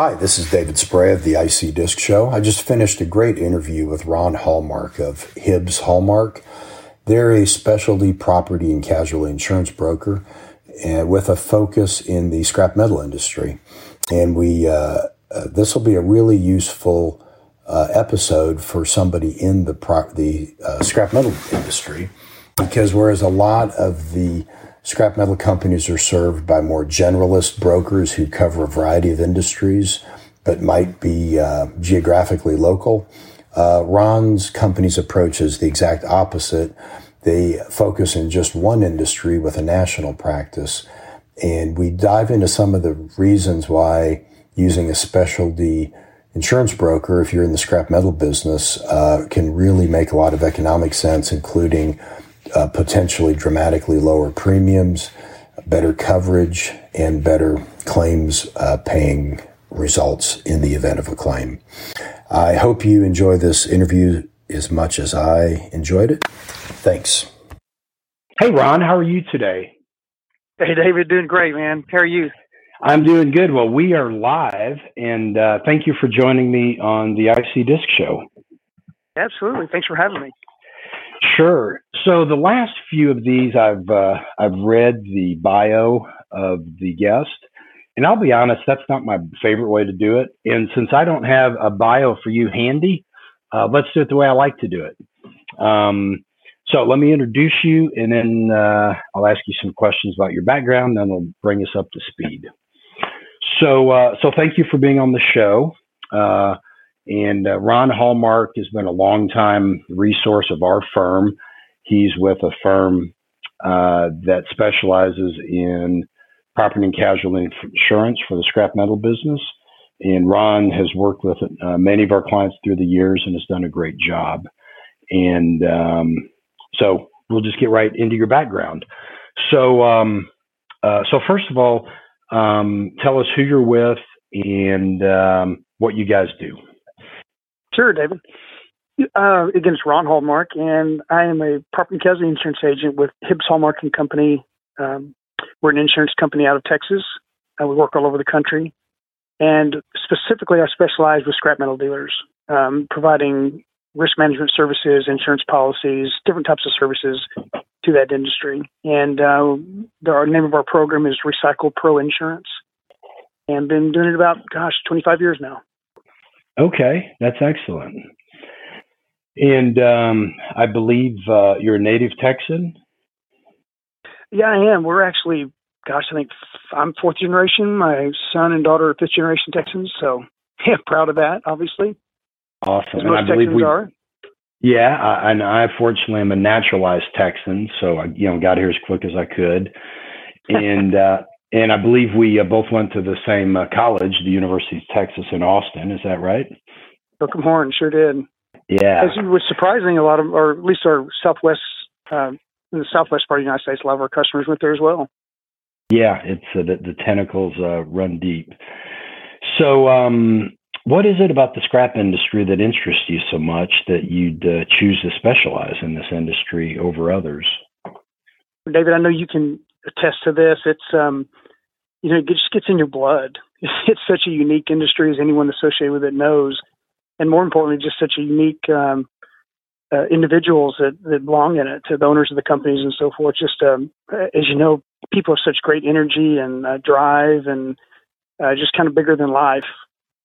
Hi, this is David Spray of the IC-DISC Show. I just finished a great interview with Ron Hallmark of Hibbs Hallmark. They're a specialty property and casualty insurance broker and uh, with a focus in the scrap metal industry. And we, uh, uh, this will be a really useful uh, episode for somebody in the pro- the uh, scrap metal industry, because whereas a lot of the scrap metal companies are served by more generalist brokers who cover a variety of industries, but might be uh, geographically local. Uh, Ron's company's approach is the exact opposite. They focus in just one industry with a national practice. And we dive into some of the reasons why using a specialty insurance broker, if you're in the scrap metal business, uh, can really make a lot of economic sense, including uh, potentially dramatically lower premiums, better coverage, and better claims uh, paying results in the event of a claim. I hope you enjoy this interview as much as I enjoyed it. Thanks. Hey, Ron, how are you today? Hey, David, doing great, man. How are you? I'm doing good. Well, we are live, and uh, thank you for joining me on the IC-DISC Show. Absolutely. Thanks for having me. Sure. So the last few of these, I've uh, I've read the bio of the guest, and I'll be honest, that's not my favorite way to do it. And since I don't have a bio for you handy, uh, let's do it the way I like to do it. Um, so let me introduce you, and then uh, I'll ask you some questions about your background, then we'll bring us up to speed. So, uh, so thank you for being on the show. And uh, Ron Hallmark has been a long time resource of our firm. He's with a firm uh, that specializes in property and casualty insurance for the scrap metal business. And Ron has worked with uh, many of our clients through the years and has done a great job. And um, so we'll just get right into your background. So, um, uh, so first of all, um, tell us who you're with and um, what you guys do. Sure, David. Uh, again, it's Ron Hallmark, and I am a property casualty insurance agent with Hibbs Hallmark and Company. Um, we're an insurance company out of Texas. Uh, we work all over the country, and specifically, I specialize with scrap metal dealers, um, providing risk management services, insurance policies, different types of services to that industry. And uh, the our name of our program is Recycle Pro Insurance, and been doing it about gosh, 25 years now. Okay, that's excellent. And um, I believe uh, you're a native Texan. Yeah, I am. We're actually, gosh, I think I'm fourth generation. My son and daughter are fifth generation Texans, so yeah, proud of that. Obviously. Awesome. And I believe we are. Yeah, I, and I fortunately am a naturalized Texan, so I you know got here as quick as I could, and uh, and I believe we uh, both went to the same uh, college, the University of Texas in Austin. Is that right? Hook 'em Horn sure did. Yeah, as it was surprising, a lot of, or at least our Southwest, uh, in the Southwest part of the United States, a lot of our customers went there as well. Yeah, it's uh, the, the tentacles uh, run deep. So, um, what is it about the scrap industry that interests you so much that you'd uh, choose to specialize in this industry over others? David, I know you can attest to this. It's um, you know, it just gets in your blood. It's such a unique industry, as anyone associated with it knows, and more importantly, just such a unique um, uh, individuals that, that belong in it, to the owners of the companies and so forth. Just um, as you know, people have such great energy and uh, drive, and uh, just kind of bigger than life.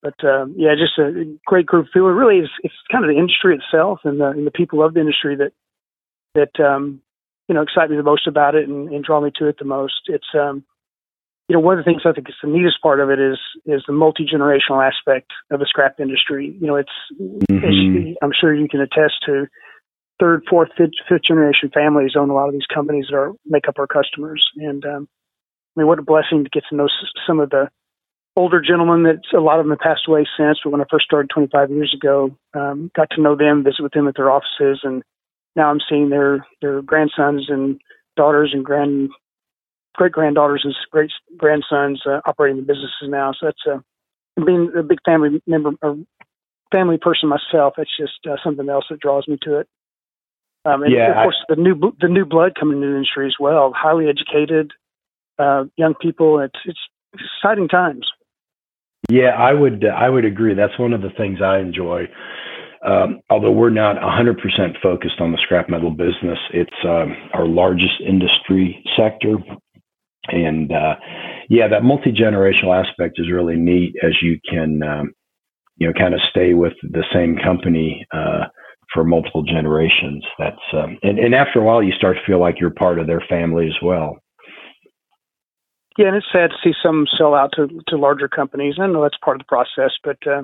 But uh, yeah, just a great group people. It really is. It's kind of the industry itself and the and the people of the industry that that um, you know excite me the most about it and, and draw me to it the most. It's um, you know one of the things I think is the neatest part of it is is the multi generational aspect of the scrap industry. You know, it's, mm-hmm. it's I'm sure you can attest to third, fourth, fifth, fifth generation families own a lot of these companies that are make up our customers. And um, I mean, what a blessing to get to know some of the older gentlemen that a lot of them have passed away since. But when I first started 25 years ago, um, got to know them, visit with them at their offices, and now I'm seeing their their grandsons and daughters and grand great granddaughters and great grandsons uh, operating the businesses now. So that's uh, being a big family member or family person myself. It's just uh, something else that draws me to it. Um, and yeah, of course, I, the new the new blood coming into the industry as well. Highly educated uh, young people. It's it's exciting times. Yeah, I would I would agree. That's one of the things I enjoy. Um, although we're not 100% focused on the scrap metal business, it's um, our largest industry sector. And uh, yeah, that multi generational aspect is really neat as you can, um, you know, kind of stay with the same company uh, for multiple generations. That's um, and, and after a while, you start to feel like you're part of their family as well. Yeah, and it's sad to see some sell out to to larger companies. I know that's part of the process, but uh,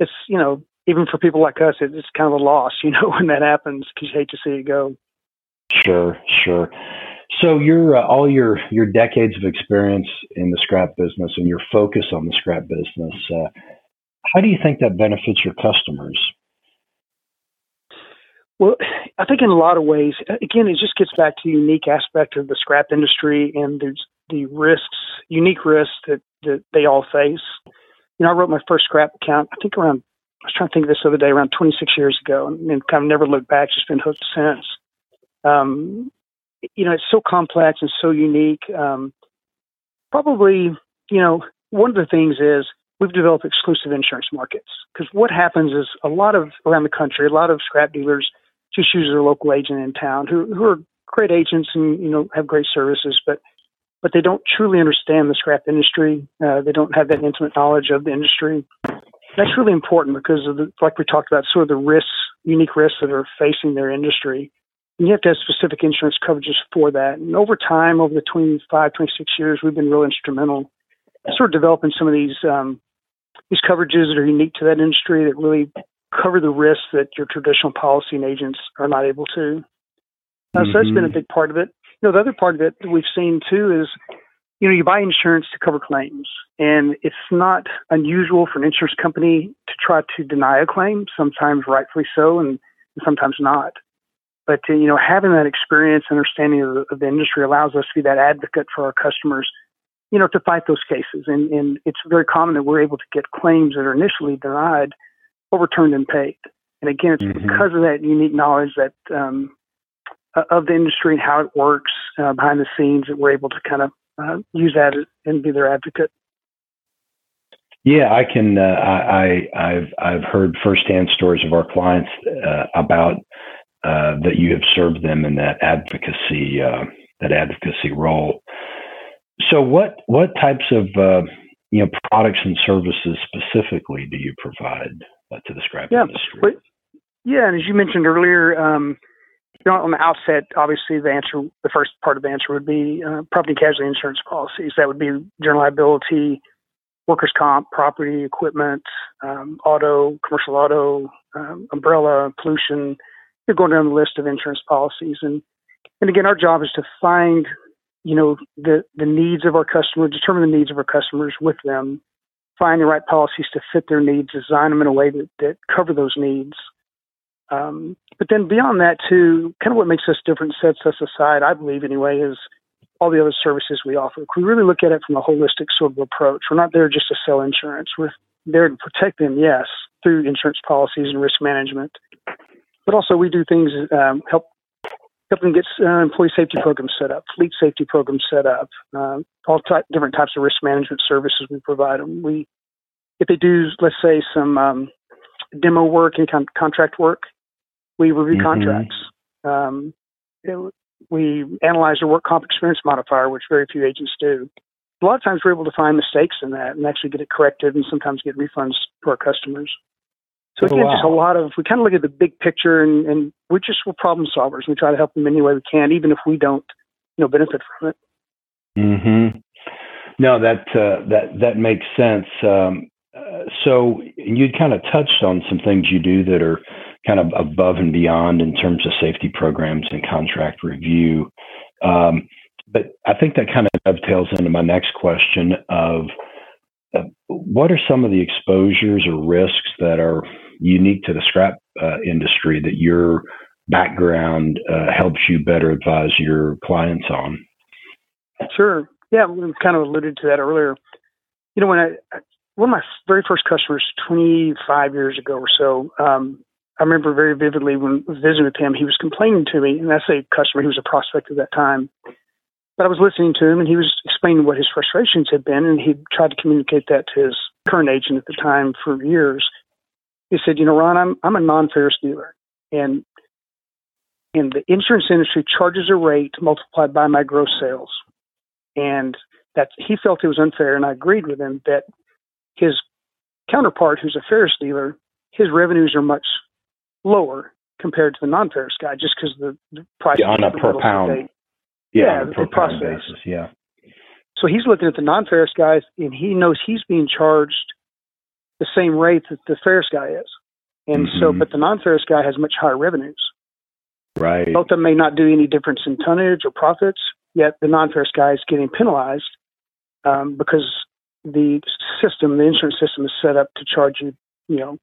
it's you know even for people like us, it's kind of a loss, you know, when that happens because you hate to see it go. Sure, sure. So your uh, all your your decades of experience in the scrap business and your focus on the scrap business, uh, how do you think that benefits your customers? Well, I think in a lot of ways, again, it just gets back to the unique aspect of the scrap industry and there's the risks, unique risks that, that they all face. You know, I wrote my first scrap account, I think around, I was trying to think of this the other day, around 26 years ago, and, and kind of never looked back, just been hooked since. Um, you know, it's so complex and so unique. Um, probably, you know, one of the things is we've developed exclusive insurance markets because what happens is a lot of around the country, a lot of scrap dealers just use their local agent in town who, who are great agents and you know have great services, but but they don't truly understand the scrap industry. Uh, they don't have that intimate knowledge of the industry. That's really important because of the, like we talked about, sort of the risks, unique risks that are facing their industry. And you have to have specific insurance coverages for that. And over time, over the 25, 26 years, we've been real instrumental in sort of developing some of these um, these coverages that are unique to that industry that really cover the risks that your traditional policy and agents are not able to. Uh, mm-hmm. So that's been a mm-hmm. big part of it. You know, the other part of it that we've seen too is, you know, you buy insurance to cover claims, and it's not unusual for an insurance company to try to deny a claim, sometimes rightfully so, and sometimes not. But uh, you know, having that experience, understanding of the, of the industry allows us to be that advocate for our customers you know, to fight those cases. And, and it's very common that we're able to get claims that are initially denied overturned and paid. And again, it's mm-hmm. because of that unique knowledge that um, of the industry and how it works uh, behind the scenes that we're able to kind of uh, use that and be their advocate. Yeah, I can. Uh, I, I have I've heard firsthand stories of our clients uh, about uh, that you have served them in that advocacy uh, that advocacy role. So, what what types of you know products and services specifically do you provide? uh, to the scrap yeah. industry. But, yeah, and as you mentioned earlier, um, you know, on the outset, obviously the answer, the first part of the answer would be uh, property casualty insurance policies. That would be general liability, workers' comp, property, equipment, um, auto, commercial auto, um, umbrella, pollution. You're going down the list of insurance policies, and and again, our job is to find, you know, the the needs of our customer, determine the needs of our customers with them, find the right policies to fit their needs, design them in a way that, that cover those needs. Um, but then beyond that, too, kind of what makes us different, sets us aside, I believe anyway, is all the other services we offer. We really look at it from a holistic sort of approach. We're not there just to sell insurance. We're there to protect them, yes, through insurance policies and risk management. But also, we do things um, help help them get uh, employee safety programs set up, fleet safety programs set up, uh, all ty- different types of risk management services we provide them. We, if they do, let's say some um, demo work and con- contract work, we review mm-hmm. contracts. Um, it, we analyze their work comp experience modifier, which very few agents do. A lot of times we're able to find mistakes in that and actually get it corrected and sometimes get refunds for our customers. So again, oh, wow. just a lot of we kind of look at the big picture, and, and we're just we're problem solvers. We try to help them any way we can, even if we don't, you know, benefit from it. Hmm. No, that uh, that that makes sense. Um, so you kind of touched on some things you do that are kind of above and beyond in terms of safety programs and contract review. Um, but I think that kind of dovetails into my next question of uh, what are some of the exposures or risks that are unique to the scrap uh, industry that your background uh, helps you better advise your clients on? Sure. Yeah, we kind of alluded to that earlier. You know, when I one of my very first customers, 25 years ago or so, um, I remember very vividly when visiting with him, he was complaining to me, and I say customer, he was a prospect at that time. But I was listening to him, and he was explaining what his frustrations had been, and he tried to communicate that to his current agent at the time for years. He said, "You know, Ron, I'm I'm a non-ferrous dealer, and and the insurance industry charges a rate multiplied by my gross sales, and that he felt it was unfair, and I agreed with him that his counterpart, who's a ferrous dealer, his revenues are much lower compared to the non-ferrous guy, just because the, the price yeah, on a per pound, yeah, yeah per pound basis, yeah. So he's looking at the non-ferrous guys, and he knows he's being charged the same rate that the ferrous guy is, and mm-hmm. so but the non-ferrous guy has much higher revenues. Right. Both of them may not do any difference in tonnage or profits, yet the non-ferrous guy is getting penalized um, because the system, the insurance system, is set up to charge you, you know,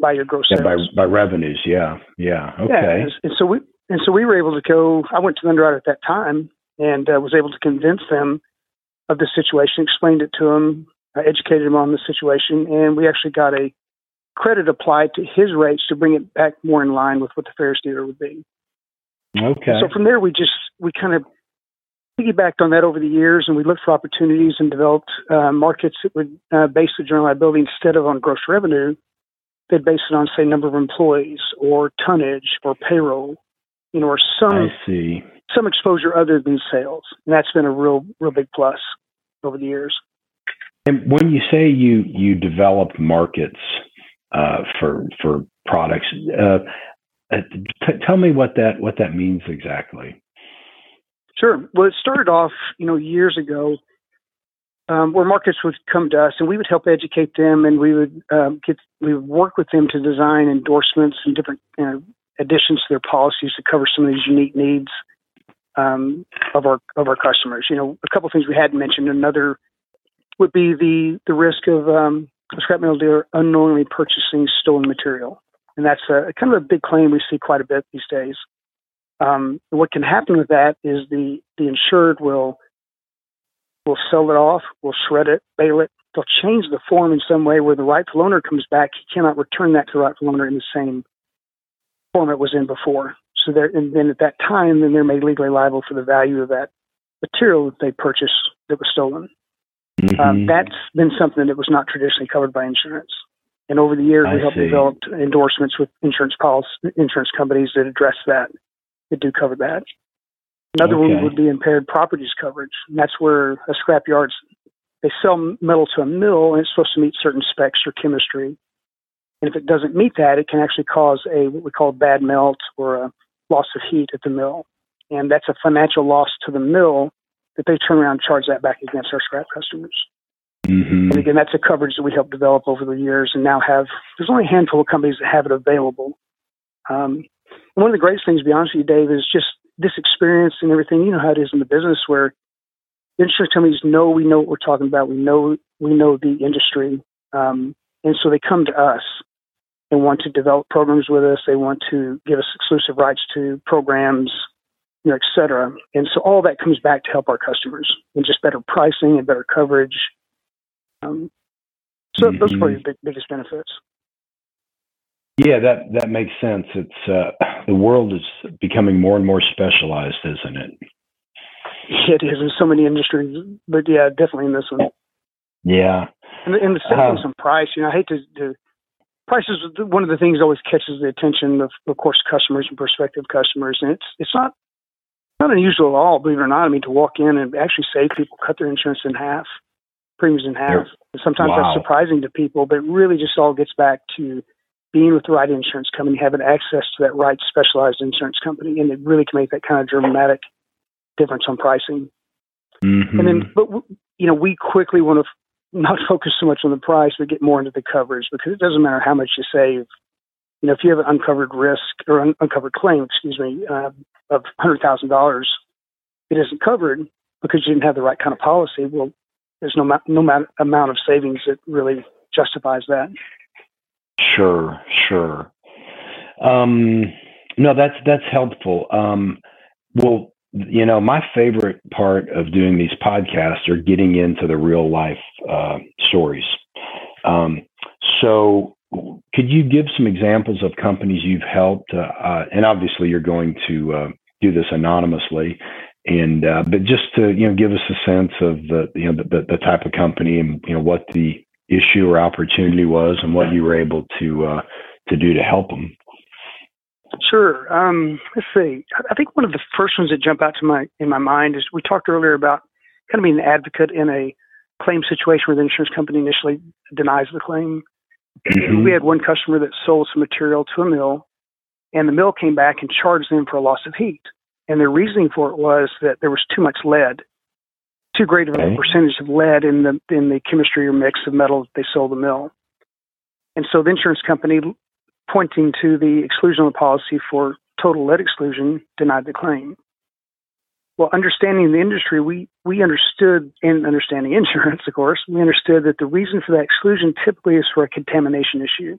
by your gross yeah, sales. by by revenues. Yeah, yeah, okay. Yeah, and, and so we and so we were able to go. I went to the underwriter at that time and uh, was able to convince them of the situation, explained it to them, uh, educated them on the situation, and we actually got a credit applied to his rates to bring it back more in line with what the ferrous dealer would be. Okay. So from there, we just we kind of piggybacked on that over the years, and we looked for opportunities and developed uh, markets that would uh, base the general liability instead of on gross revenue. They'd base it on, say, number of employees or tonnage or payroll, you know, or some some exposure other than sales, and that's been a real real big plus over the years. And when you say you you developed markets uh, for for products, uh, uh t- tell me what that what that means exactly. Sure. Well, it started off, you know, years ago, um, where markets would come to us, and we would help educate them, and we would um, get we would work with them to design endorsements and different you know, additions to their policies to cover some of these unique needs um, of our of our customers. You know, a couple of things we hadn't mentioned. Another would be the the risk of um, a scrap metal dealer unknowingly purchasing stolen material, and that's a kind of a big claim we see quite a bit these days. Um, what can happen with that is the the insured will will sell it off, will shred it, bale it. They'll change the form in some way where the rightful owner comes back. He cannot return that to the rightful owner in the same form it was in before. So there, and then at that time, then they're made legally liable for the value of that material that they purchased that was stolen. Mm-hmm. Um, that's been something that was not traditionally covered by insurance. And over the years, I we helped develop endorsements with insurance policy, insurance companies that address that that do cover that. Another okay. one would be impaired properties coverage. And that's where a scrap yards they sell metal to a mill and it's supposed to meet certain specs or chemistry. And if it doesn't meet that, it can actually cause a what we call bad melt or a loss of heat at the mill. And that's a financial loss to the mill that they turn around and charge that back against our scrap customers. Mm-hmm. And again, that's a coverage that we helped develop over the years and now have, there's only a handful of companies that have it available. Um, and one of the greatest things, to be honest with you, Dave, is just this experience and everything. You know how it is in the business where insurance companies know we know what we're talking about. We know we know the industry, um, and so they come to us and want to develop programs with us. They want to give us exclusive rights to programs, you know, et cetera. And so all that comes back to help our customers and just better pricing and better coverage. Um, so mm-hmm. those are probably the big, biggest benefits. Yeah, that that makes sense. It's uh, the world is becoming more and more specialized, isn't it? It is in so many industries, but yeah, definitely in this one. Yeah, and, and the same uh, on price. You know, I hate to, to price is one of the things that always catches the attention of, of course, customers and prospective customers, and it's it's not not unusual at all, believe it or not. I mean, to walk in and actually save people, cut their insurance in half, premiums in half. Sometimes wow. that's surprising to people, but it really just all gets back to being with the right insurance company, having access to that right specialized insurance company, and it really can make that kind of dramatic difference on pricing. Mm-hmm. And then, but you know, we quickly want to not focus so much on the price, but get more into the coverage because it doesn't matter how much you save. You know, if you have an uncovered risk or un- uncovered claim, excuse me, uh, of hundred thousand dollars, it isn't covered because you didn't have the right kind of policy. Well, there's no ma- no ma- amount of savings that really justifies that. Sure, sure. Um, no, that's that's helpful. Um, well, you know, my favorite part of doing these podcasts are getting into the real life uh, stories. Um, so, could you give some examples of companies you've helped? Uh, uh, and obviously, you're going to uh, do this anonymously, and uh, but just to you know, give us a sense of the you know the, the type of company and you know what the issue or opportunity was and what you were able to uh, to do to help them. Sure. Um, let's see. I think one of the first ones that jump out to my in my mind is we talked earlier about kind of being an advocate in a claim situation where the insurance company initially denies the claim. Mm-hmm. We had one customer that sold some material to a mill, and the mill came back and charged them for a loss of heat. And their reasoning for it was that there was too much lead, too great of a okay. percentage of lead in the in the chemistry or mix of metal that they sold the mill. And so the insurance company, pointing to the exclusion of the policy for total lead exclusion, denied the claim well, understanding the industry, we, we understood, in understanding insurance, of course, we understood that the reason for that exclusion typically is for a contamination issue.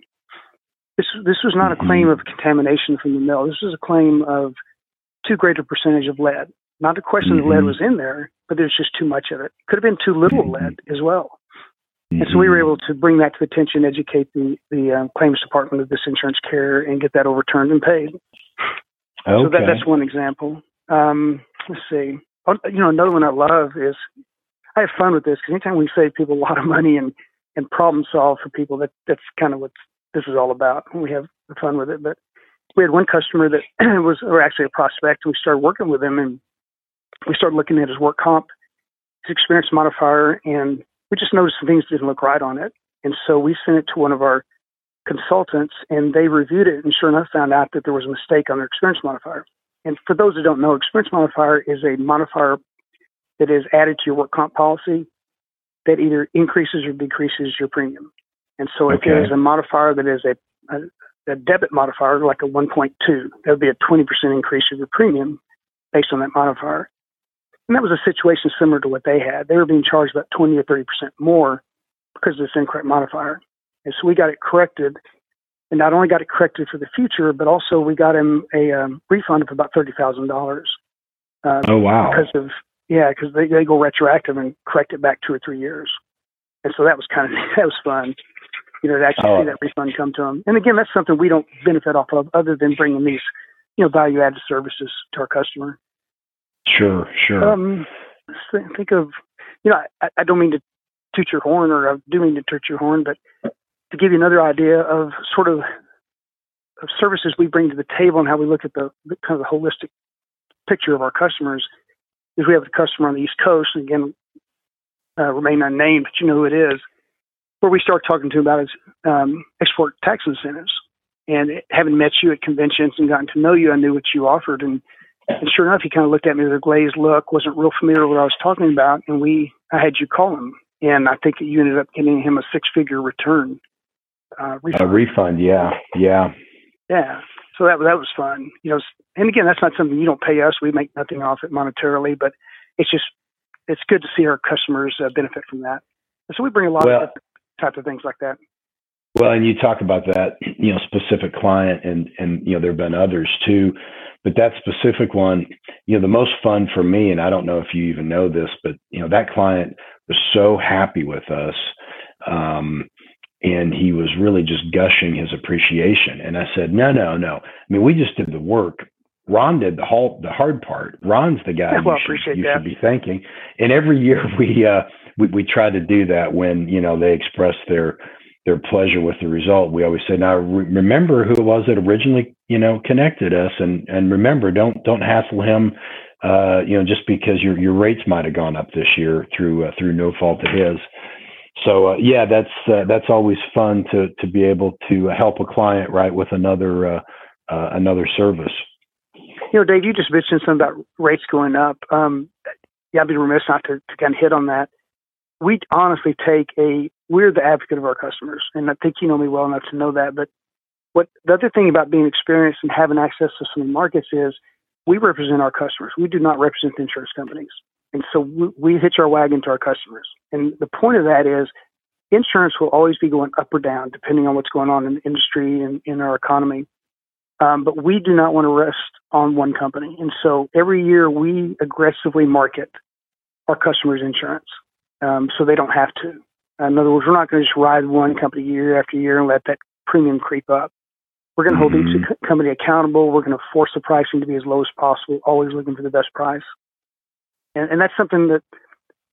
This, this was not mm-hmm. a claim of contamination from the mill. This was a claim of too great a percentage of lead. Not a question mm-hmm. that lead was in there, but there's just too much of it. Could have been too little mm-hmm. lead as well. And so we were mm-hmm. able to bring that to attention, educate the, the um, claims department of this insurance carrier, and get that overturned and paid. Okay. So that, that's one example. Um, let's see. Oh, you know, another one I love is I have fun with this because anytime we save people a lot of money and and problem solve for people, that that's kind of what this is all about. We have fun with it. But we had one customer that was, or actually a prospect, and we started working with him, and we started looking at his work comp, his experience modifier, and we just noticed some things didn't look right on it. And so we sent it to one of our consultants, and they reviewed it, and sure enough, found out that there was a mistake on their experience modifier. And for those who don't know, experience modifier is a modifier that is added to your work comp policy that either increases or decreases your premium. And so if there is a modifier that is a, a, a debit modifier, like a 1.2, that would be a 20% increase of your premium based on that modifier. And that was a situation similar to what they had. They were being charged about 20 or 30% more because of this incorrect modifier. And so we got it corrected and not only got it corrected for the future, but also we got him a um, refund of about thirty thousand um, dollars. oh wow! Because of yeah, because they they go retroactive and correct it back two or three years, and so that was kind of that was fun, you know, to actually oh. see that refund come to them. And again, that's something we don't benefit off of, other than bringing these, you know, value added services to our customer. Sure, sure. Um, think of, you know, I, I don't mean to toot your horn, or I do mean to toot your horn, but to give you another idea of sort of, of services we bring to the table and how we look at the, the kind of the holistic picture of our customers is we have a customer on the East Coast, and again, uh, remain unnamed, but you know who it is, where we start talking to about his um, export tax incentives. And having met you at conventions and gotten to know you, I knew what you offered. And, and sure enough, he kind of looked at me with a glazed look, wasn't real familiar with what I was talking about. And we, I had you call him. And I think you ended up getting him a six figure return uh, refund. A refund, yeah, yeah, yeah. So that that was fun, you know. And again, that's not something you don't pay us; we make nothing off it monetarily, but it's just it's good to see our customers uh, benefit from that. And so we bring a lot well, of types of things like that. Well, and you talk about that, you know, specific client, and and you know there have been others too, but that specific one, you know, the most fun for me, and I don't know if you even know this, but you know that client was so happy with us. Um, and he was really just gushing his appreciation. And I said, no, no, no. I mean, we just did the work. Ron did the whole the hard part. Ron's the guy well, you, should, you should be thanking. And every year we uh we, we try to do that when you know they express their their pleasure with the result. We always say, now re- remember who it was that originally you know connected us, and and remember don't don't hassle him. Uh, you know, just because your your rates might have gone up this year through uh, through no fault of his so uh, yeah, that's uh, that's always fun to to be able to help a client right with another uh, uh, another service. You know, Dave, you just mentioned something about rates going up. Um, yeah, I'd be remiss not to, to kind of hit on that. We honestly take a we're the advocate of our customers, and I think you know me well enough to know that. But what the other thing about being experienced and having access to some markets is we represent our customers. We do not represent the insurance companies. And so we, we hitch our wagon to our customers. And the point of that is insurance will always be going up or down depending on what's going on in the industry and in our economy. Um, but we do not want to rest on one company. And so every year we aggressively market our customers' insurance um, so they don't have to. In other words, we're not going to just ride one company year after year and let that premium creep up. We're going to hold mm-hmm. each company accountable. We're going to force the pricing to be as low as possible, always looking for the best price. And, and that's something that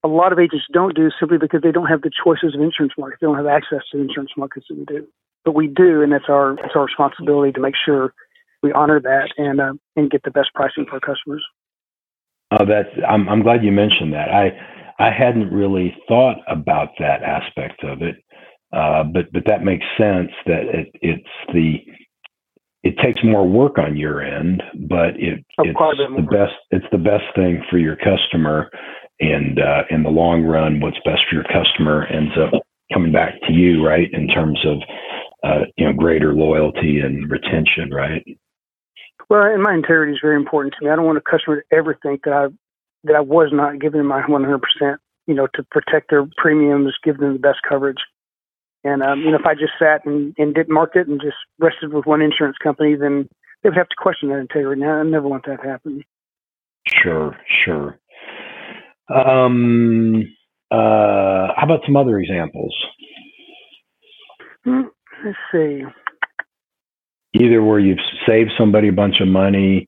a lot of agents don't do simply because they don't have the choices of insurance markets. They don't have access to the insurance markets that we do. But we do, and it's our it's our responsibility to make sure we honor that and uh, and get the best pricing for our customers. Oh, that's I'm I'm glad you mentioned that. I I hadn't really thought about that aspect of it, uh, but but that makes sense. That it, it's the it takes more work on your end, but it, Oh, it's quite a bit the best. It's the best thing for your customer, and uh, in the long run, what's best for your customer ends up coming back to you, right? In terms of uh, you know greater loyalty and retention, right? Well, and my integrity is very important to me. I don't want a customer to ever think that I that I was not giving them my 100%. You know, to protect their premiums, give them the best coverage. And um, you know, if I just sat and, and didn't market and just rested with one insurance company, then they would have to question that integrity. Now, I never want that to happen. Sure, sure. Um, uh, how about some other examples? Hmm, Let's see. Either where you've saved somebody a bunch of money,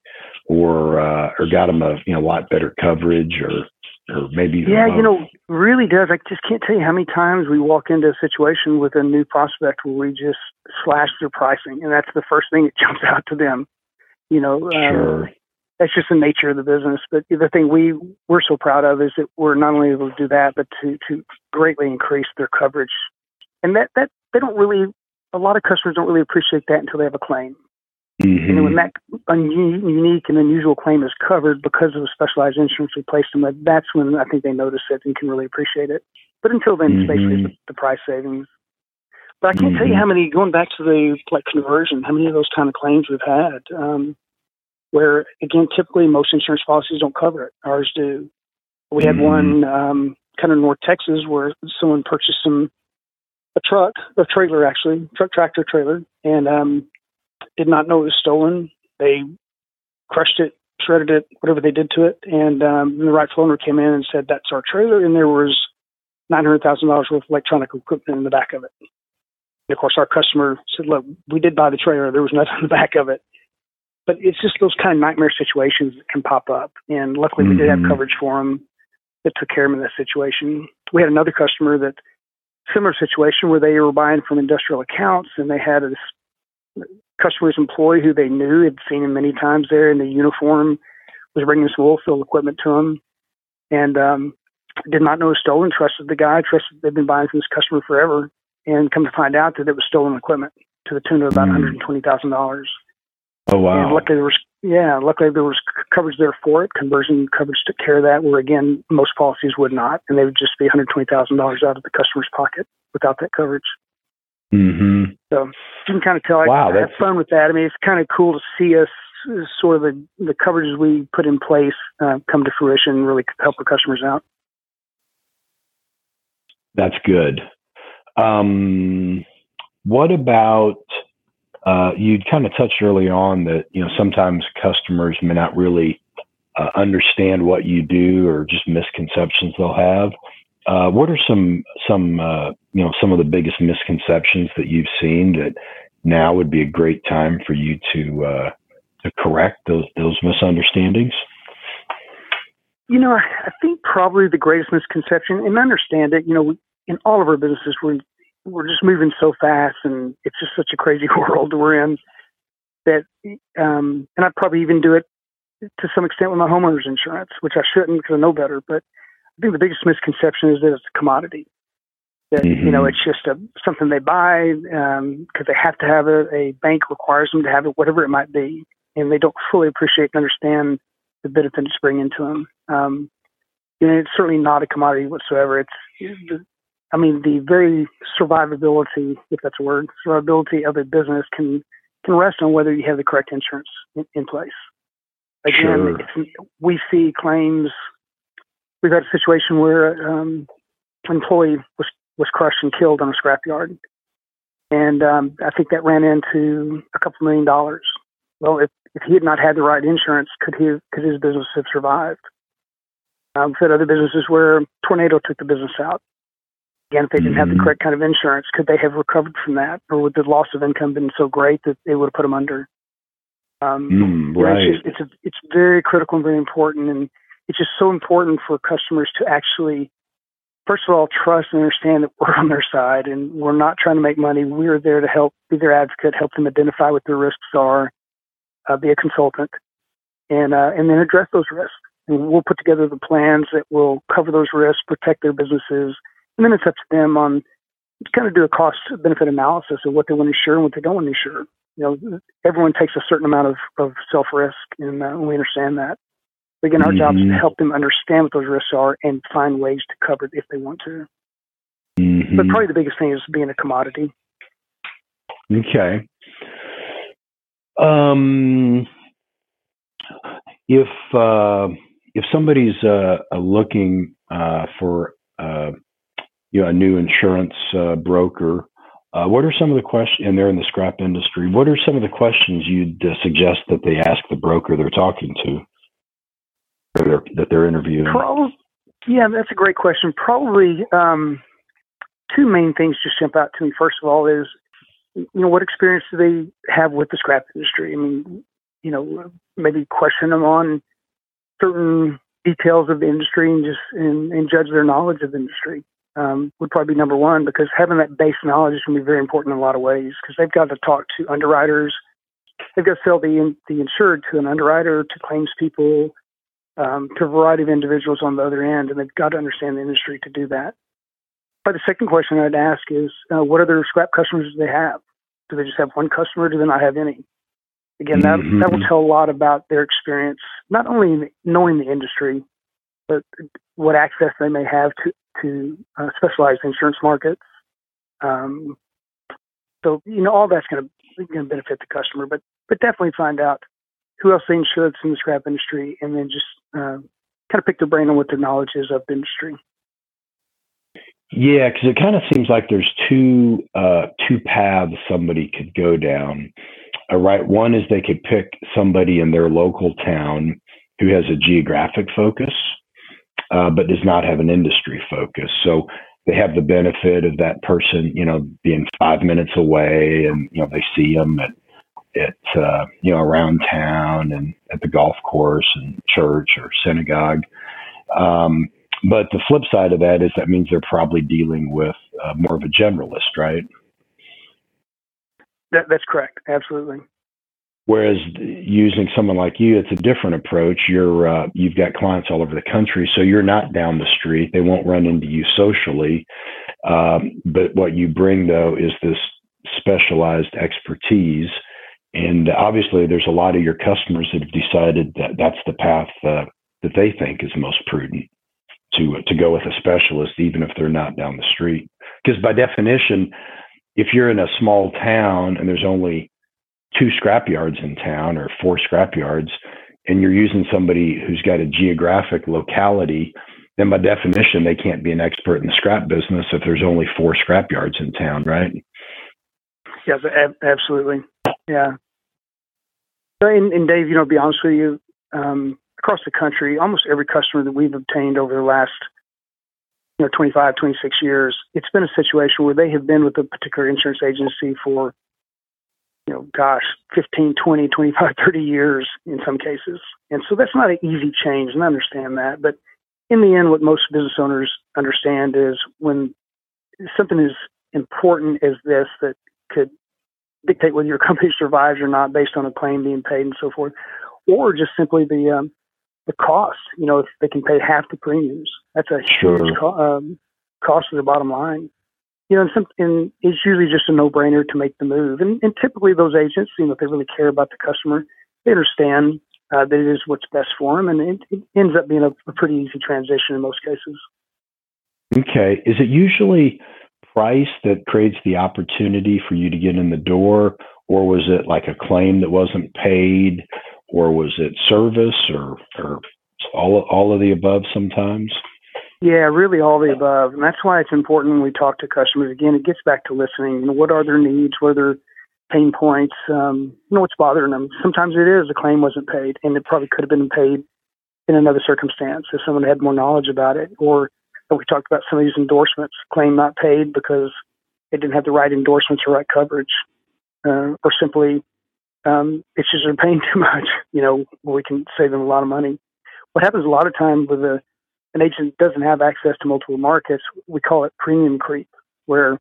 or uh, or got them a you know lot better coverage, or or maybe Yeah, you know, really does. I just can't tell you how many times we walk into a situation with a new prospect where we just slash their pricing, and that's the first thing that jumps out to them. You know, um, sure. that's just the nature of the business. But the thing we we're so proud of is that we're not only able to do that, but to to greatly increase their coverage, and that that they don't really. A lot of customers don't really appreciate that until they have a claim. And then when that un- unique and unusual claim is covered because of the specialized insurance we placed them with, that's when I think they notice it and can really appreciate it. But until then, it's basically Mhm. the, the price savings. But I can't tell you Mhm. how many, going back to the like conversion, how many of those kind of claims we've had, um, where again, typically most insurance policies don't cover it. Ours do. We had Mhm. one um, kind of North Texas where someone purchased some a truck, a trailer actually, truck tractor trailer, and um, did not know it was stolen. They crushed it, shredded it, whatever they did to it, and um, the rightful owner came in and said that's our trailer, and there was nine hundred thousand dollars worth of electronic equipment in the back of it. And of course, our customer said, "Look, we did buy the trailer. There was nothing in the back of it." But it's just those kind of nightmare situations that can pop up, and luckily we did have Mhm. coverage for them that took care of them in that situation. We had another customer that similar situation where they were buying from industrial accounts, and they had a customer's employee who they knew had seen him many times there in the uniform was bringing some oil field equipment to him and um did not know it was stolen trusted the guy trusted they've been buying from this customer forever and come to find out that it was stolen equipment to the tune of about Mm. $120,000 Oh and wow. luckily there was yeah luckily there was coverage there for it conversion coverage took care of that where again most policies would not and they would just be $120,000 out of the customer's pocket without that coverage hmm so you can kind of tell Wow, I, I have that's- fun with that. I mean, it's kind of cool to see us uh, sort of the, the coverages we put in place uh, come to fruition and really help our customers out. That's good. Um, what about uh, you kind of touched early on that you know sometimes customers may not really uh, understand what you do or just misconceptions they'll have. Uh, what are some some uh, you know some of the biggest misconceptions that you've seen that now would be a great time for you to uh, to correct those those misunderstandings? You know, I, think probably the greatest misconception, and I understand it. You know, we, in all of our businesses, we're we're just moving so fast, and it's just such a crazy world we're in that. Um, and I probably even do it to some extent with my homeowners insurance, which I shouldn't because I know better. But I think the biggest misconception is that it's a commodity. That you know, Mhm. it's just a something they buy because they have to have it. A bank requires them to have it, whatever it might be, and they don't fully appreciate and understand the benefit it's bringing to them. Um, know, it's certainly not a commodity whatsoever. It's, I mean, the very survivability, if that's a word, survivability of a business can can rest on whether you have the correct insurance in, in place. Again, Sure. it's, we see claims. We've had a situation where um, an employee was was crushed and killed on a scrapyard, and um, I think that ran into a couple million dollars. Well, if if he had not had the right insurance, could he could his business have survived? Um, we've had other businesses where tornado took the business out. Again, if they didn't have the Mhm. correct kind of insurance, could they have recovered from that, or would the loss of income been so great that it would have put them under? Um, Mm, you know, right. it's, just, it's a, it's very critical and very important, and it's just so important for customers to actually first of all, trust and understand that we're on their side and we're not trying to make money. We're there to help, be their advocate, help them identify what their risks are, uh, be a consultant, and uh, and then address those risks. And we'll put together the plans that will cover those risks, protect their businesses, and then it's up to them on kind of do a cost benefit analysis of what they want to insure and what they don't want to insure. You know, everyone takes a certain amount of, of self risk, and uh, we understand that. Again, our mm-hmm. job is to help them understand what those risks are and find ways to cover it if they want to. Mm-hmm. But probably the biggest thing is being a commodity. Okay. Um, if uh, if somebody's uh, looking uh, for uh, you know a new insurance uh, broker, uh, what are some of the questions? And they're in the scrap industry. What are some of the questions you'd suggest that they ask the broker they're talking to? They're, that they're interviewing? Probably, yeah, that's a great question. Probably um, two main things just jump out to me. First of all, is you know what experience do they have with the scrap industry? I mean, you know, maybe question them on certain details of the industry and just and, and judge their knowledge of the industry. Um, would probably be number one because having that base knowledge is going to be very important in a lot of ways because they've got to talk to underwriters, they've got to sell the the insured to an underwriter, to claims people, um, to a variety of individuals on the other end, and they've got to understand the industry to do that. But the second question I'd ask is, uh, what other scrap customers do they have? Do they just have one customer? Or do they not have any? Again, that mm-hmm. that will tell a lot about their experience, not only knowing the industry, but what access they may have to to uh, specialized insurance markets. Um, so you know, all that's going to going to benefit the customer, but but definitely find out who else they insure that's in the scrap industry, and then just uh, kind of pick their brain on what their knowledge is of the industry. Yeah, because it kind of seems like there's two uh, two paths somebody could go down. Uh, right, one is they could pick somebody in their local town who has a geographic focus, uh, but does not have an industry focus. So they have the benefit of that person, you know, being five minutes away, and you know they see them at at uh, you know around town and at the golf course and church or synagogue. Um, but the flip side of that is that means they're probably dealing with uh, more of a generalist, right? That, that's correct. Absolutely. Whereas using someone like you, it's a different approach. You're uh, you've got clients all over the country, so you're not down the street. They won't run into you socially. Um, but what you bring though is this specialized expertise and obviously, there's a lot of your customers that have decided that that's the path uh, that they think is most prudent to to go with a specialist, even if they're not down the street. Because by definition, if you're in a small town and there's only two scrap yards in town or four scrap yards, and you're using somebody who's got a geographic locality, then by definition they can't be an expert in the scrap business if there's only four scrap yards in town, right? Yes, absolutely. Yeah. And, and Dave, you know, be honest with you, um, across the country, almost every customer that we've obtained over the last, you know, 25, 26 years, it's been a situation where they have been with a particular insurance agency for, you know, gosh, 15, 20, 25, 30 years in some cases. And so that's not an easy change, and I understand that. But in the end, what most business owners understand is when something as important as this that could dictate whether your company survives or not based on a claim being paid and so forth, or just simply the um, the cost. You know, if they can pay half the premiums, that's a sure. huge co- um, cost to the bottom line. You know, and, some, and it's usually just a no-brainer to make the move. And, and typically, those agents, you know, if they really care about the customer, they understand uh, that it is what's best for them, and it, it ends up being a, a pretty easy transition in most cases. Okay, is it usually price that creates the opportunity for you to get in the door, or was it like a claim that wasn't paid, or was it service, or or all all of the above sometimes? Yeah, really all the above, and that's why it's important when we talk to customers. Again, it gets back to listening. You know, what are their needs? What are their pain points? Um, you know, what's bothering them? Sometimes it is a claim wasn't paid, and it probably could have been paid in another circumstance if someone had more knowledge about it, or we talked about some of these endorsements, claim not paid because it didn't have the right endorsements or right coverage, uh, or simply um, it's just they're paying too much. You know, we can save them a lot of money. What happens a lot of times with the an agent doesn't have access to multiple markets, we call it premium creep, where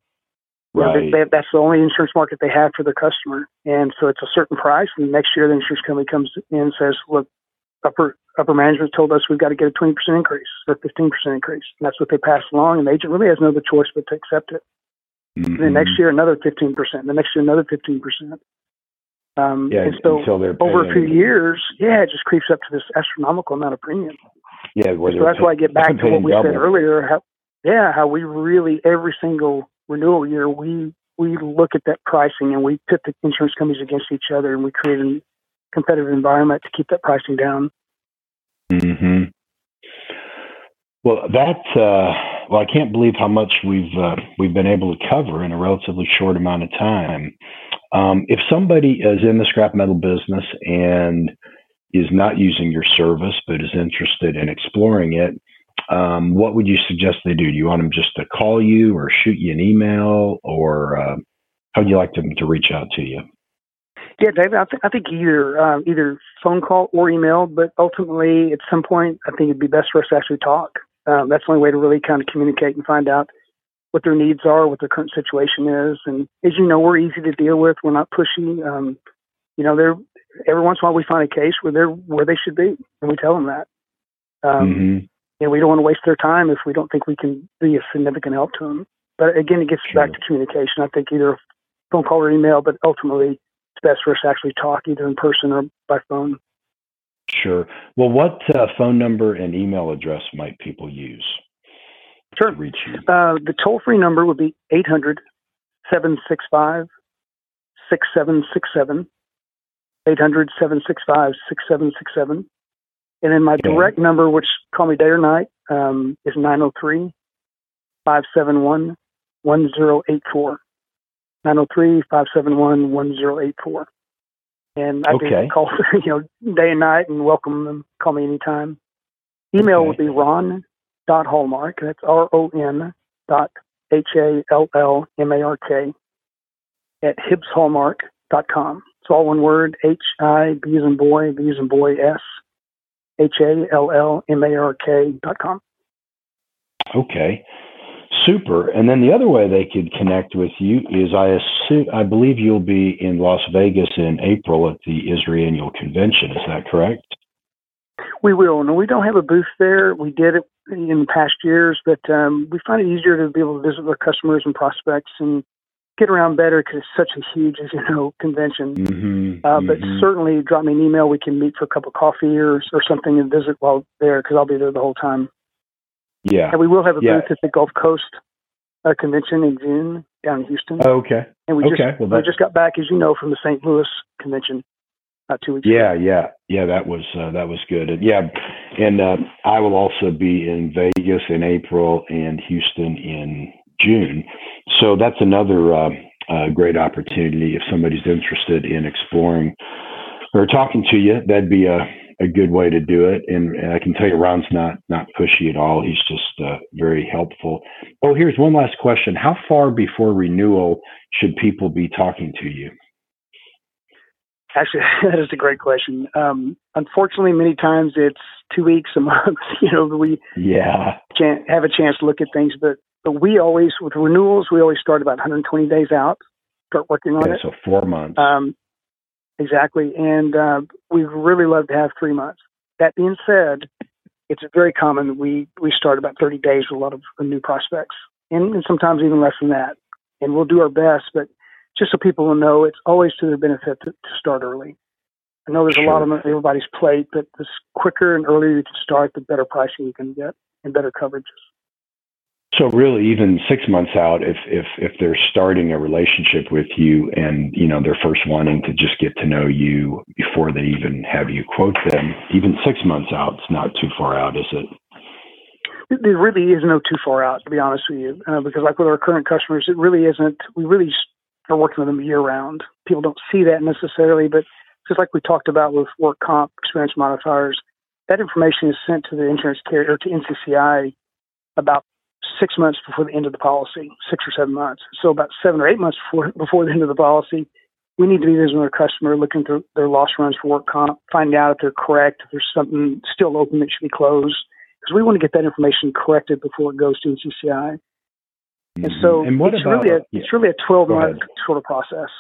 Right. they, that's the only insurance market they have for their customer, and so it's a certain price. And next year, the insurance company comes in and says, "Look, upper upper management told us we've got to get a 20% increase or 15% increase." And that's what they pass along, and the agent really has no other choice but to accept it. Mm-hmm. And then next year, another 15%. The next year, another 15%. Um, yeah, and so until they're over a few years, yeah, it just creeps up to this astronomical amount of premium. Yeah, So that's why I get back to what we said earlier. How, yeah, how we really every single renewal year we we look at that pricing and we pit the insurance companies against each other and we create a competitive environment to keep that pricing down. Hmm Well, that uh, well, I can't believe how much we've uh, we've been able to cover in a relatively short amount of time. Um, if somebody is in the scrap metal business and is not using your service but is interested in exploring it, um, what would you suggest they do? Do you want them just to call you or shoot you an email, or uh, how would you like them to reach out to you? Yeah, David, I, th- I think either um, either phone call or email, but ultimately at some point I think it'd be best for us to actually talk. Um, that's the only way to really kind of communicate and find out what their needs are, what their current situation is. And as you know, we're easy to deal with. We're not pushy. Um, you know, they're every once in a while we find a case where they're where they should be, and we tell them that. Um, hmm and we don't want to waste their time if we don't think we can be a significant help to them. But again, it gets Sure. back to communication. I think either phone call or email, but ultimately it's best for us to actually talk either in person or by phone. Sure. Well, what uh, phone number and email address might people use Sure. to reach you? Uh, the toll free number would be 800 765 6767. 800 765 6767. And then my Okay. direct number, which call me day or night, um, is 903 571 1084. 903 571 1084. And I Okay. do call, you know, day and night and welcome them. Call me anytime. Email Okay. would be ron dot hallmark. That's R O N dot H A L L M A R K at hibbshallmark.com. It's all one word H I B as in boy, B as in boy S H A L L M A R K dot com. Okay. Super. And then the other way they could connect with you is I assume I believe you'll be in Las Vegas in April at the ISRI Annual Convention. Is that correct? We will. No, we don't have a booth there. We did it in past years, but um, we find it easier to be able to visit our customers and prospects and get around better because it's such a huge, as you know, convention. Mm-hmm. Uh, But certainly drop me an email. We can meet for a cup of coffee or, or something and visit while there because I'll be there the whole time. Yeah. And we will have a Yeah. booth at the Gulf Coast uh, Convention in June down in Houston. Oh, okay. and we okay. just Well, we just got back, as you know, from the St. Louis Convention about two weeks Yeah, yeah, yeah. That was uh, that was good. And, yeah, and uh, I will also be in Vegas in April and Houston in June. So that's another uh, uh, great opportunity if somebody's interested in exploring or talking to you. That'd be a a good way to do it. And, and I can tell you, Ron's not not pushy at all. He's just uh, very helpful. Oh, here's one last question: How far before renewal should people be talking to you? Actually, that is a great question. Um, unfortunately, many times it's two weeks, a month. You know, we Yeah. can't have a chance to look at things, but but we always with renewals, we always start about 120 days out, start working on Okay, it. so four months. Um, exactly, and uh, we really love to have three months. That being said, it's very common that we we start about 30 days with a lot of new prospects, and, and sometimes even less than that. And we'll do our best, but just so people will know, it's always to their benefit to, to start early. I know there's a lot on everybody's plate, but the quicker and earlier you can start, the better pricing you can get and better coverages. So really, even six months out, if if if they're starting a relationship with you, and you know they're first wanting to just get to know you before they even have you quote them, even six months out, it's not too far out, is it? There really is no too far out, to be honest with you, uh, because like with our current customers, it really isn't. We really are working with them year round. People don't see that necessarily, but just like we talked about with work comp experience modifiers, that information is sent to the insurance carrier to NCCI about six months before the end of the policy, six or seven months. So about seven or eight months before before the end of the policy, we need to be visiting our customer, looking through their loss runs for work comp, finding out if they're correct, if there's something still open that should be closed. because we want to get that information corrected before it goes to NCCI. Mm-hmm. And so and what it's about, really a, yeah. it's really a 12 month sort of process.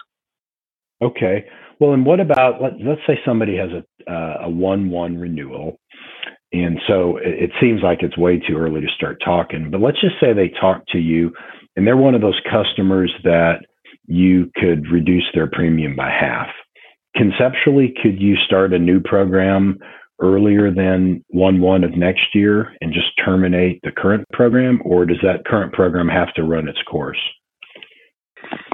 Okay. Well, and what about let, us say somebody has a uh, a one one renewal, and so it, it seems like it's way too early to start talking. But let's just say they talk to you, and they're one of those customers that you could reduce their premium by half. Conceptually, could you start a new program earlier than 1 1 of next year and just terminate the current program, or does that current program have to run its course?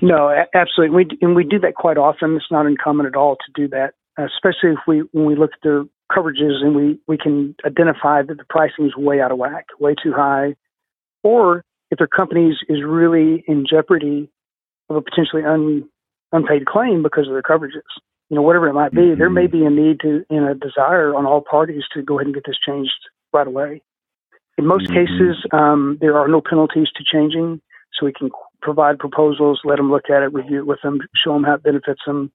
No, absolutely. We and we do that quite often. It's not uncommon at all to do that, especially if we when we look at the coverages and we we can identify that the pricing is way out of whack, way too high, or if their company is really in jeopardy of a potentially un, unpaid claim because of their coverages. You know, whatever it might be, mm-hmm. there may be a need to and a desire on all parties to go ahead and get this changed right away. In most mm-hmm. cases, um, there are no penalties to changing, so we can provide proposals, let them look at it, review it with them, show them how it benefits them.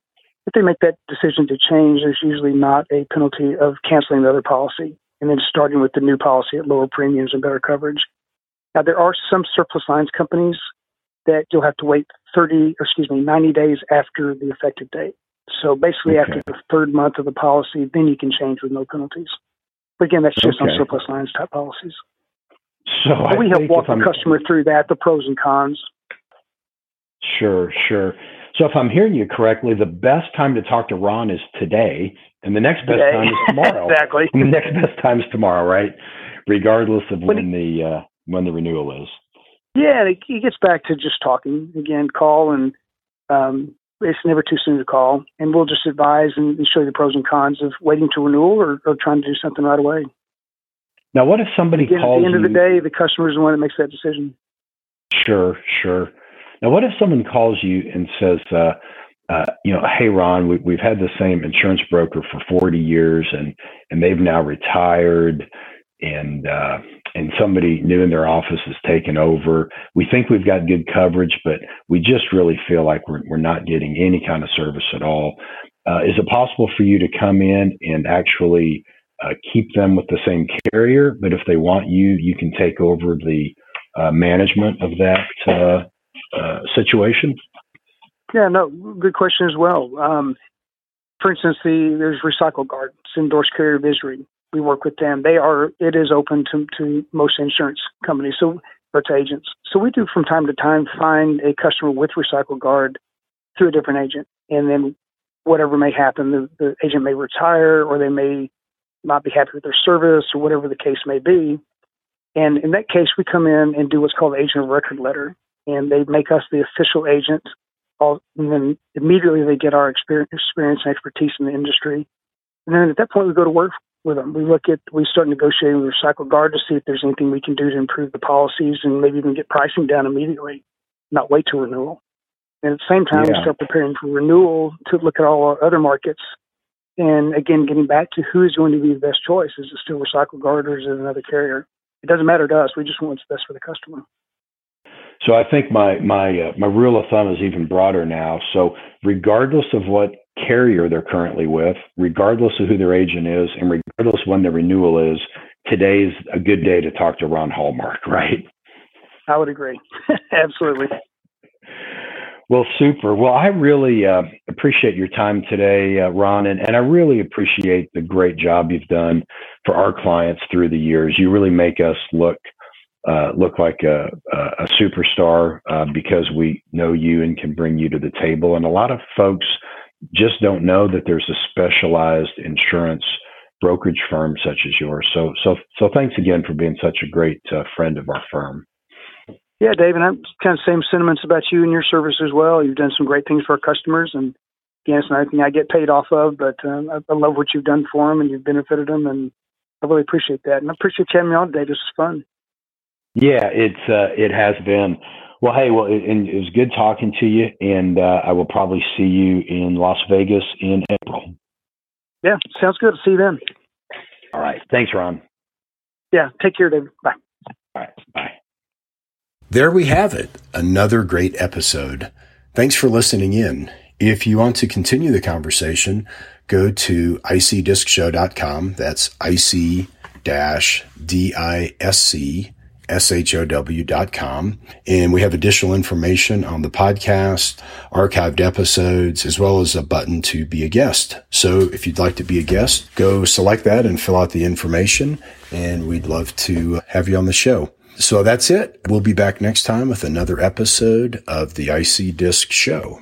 If they make that decision to change, there's usually not a penalty of canceling the other policy and then starting with the new policy at lower premiums and better coverage. Now, there are some surplus lines companies that you'll have to wait 30, excuse me, 90 days after the effective date. So basically, okay. after the third month of the policy, then you can change with no penalties. But again, that's just okay. on surplus lines type policies. So we help walk the I'm, customer through that, the pros and cons. Sure, sure. So if I'm hearing you correctly, the best time to talk to Ron is today, and the next best today. time is tomorrow. exactly. And the next best time is tomorrow, right? Regardless of when, when the uh, when the renewal is. Yeah, he gets back to just talking again. Call and um, it's never too soon to call, and we'll just advise and, and show you the pros and cons of waiting to renewal or, or trying to do something right away. Now, what if somebody Again, calls? At the end you, of the day, the customer is the one that makes that decision. Sure, sure. Now, what if someone calls you and says, uh, uh, you know, hey Ron, we, we've had the same insurance broker for 40 years, and and they've now retired, and uh, and somebody new in their office has taken over. We think we've got good coverage, but we just really feel like we're we're not getting any kind of service at all. Uh, is it possible for you to come in and actually uh, keep them with the same carrier, but if they want you, you can take over the uh, management of that uh, situation? Yeah, no, good question as well. Um, for instance, the there's RecycleGuard, it's endorsed carrier of ISRI. We work with them. They are it is open to, to most insurance companies, so or to agents. So we do from time to time find a customer with RecycleGuard through a different agent, and then whatever may happen, the, the agent may retire or they may not be happy with their service or whatever the case may be. And in that case, we come in and do what's called agent of record letter, and they make us the official agent. All, and then immediately they get our experience, experience and expertise in the industry. And then at that point, we go to work with them. We look at, we start negotiating with RecycleGuard to see if there's anything we can do to improve the policies and maybe even get pricing down immediately, not wait till renewal. And at the same time, yeah. we start preparing for renewal to look at all our other markets and again, getting back to who is going to be the best choice. Is it still RecycleGuard or is it another carrier? It doesn't matter to us. We just want what's best for the customer. So I think my my uh, my rule of thumb is even broader now. So regardless of what carrier they're currently with, regardless of who their agent is, and regardless when the renewal is, today's a good day to talk to Ron Hallmark, right? I would agree. Absolutely. Well, super. Well, I really uh, appreciate your time today, uh, Ron, and, and I really appreciate the great job you've done for our clients through the years. You really make us look uh, look like a, a superstar uh, because we know you and can bring you to the table. And a lot of folks just don't know that there's a specialized insurance brokerage firm such as yours. So, so, so thanks again for being such a great uh, friend of our firm. Yeah, Dave, and I'm kind of same sentiments about you and your service as well. You've done some great things for our customers, and again, it's not anything I get paid off of, but um, I, I love what you've done for them, and you've benefited them, and I really appreciate that. And I appreciate you having me on today. This was fun. Yeah, it's uh, it has been. Well, hey, well, it, it was good talking to you, and uh, I will probably see you in Las Vegas in April. Yeah, sounds good. See you then. All right. Thanks, Ron. Yeah, take care, David. Bye. All right. Bye. There we have it, another great episode. Thanks for listening in. If you want to continue the conversation, go to icdiscshow.com. That's ic dash disc show.com. And we have additional information on the podcast, archived episodes, as well as a button to be a guest. So if you'd like to be a guest, go select that and fill out the information. And we'd love to have you on the show. So that's it. We'll be back next time with another episode of the IC-DISC Show.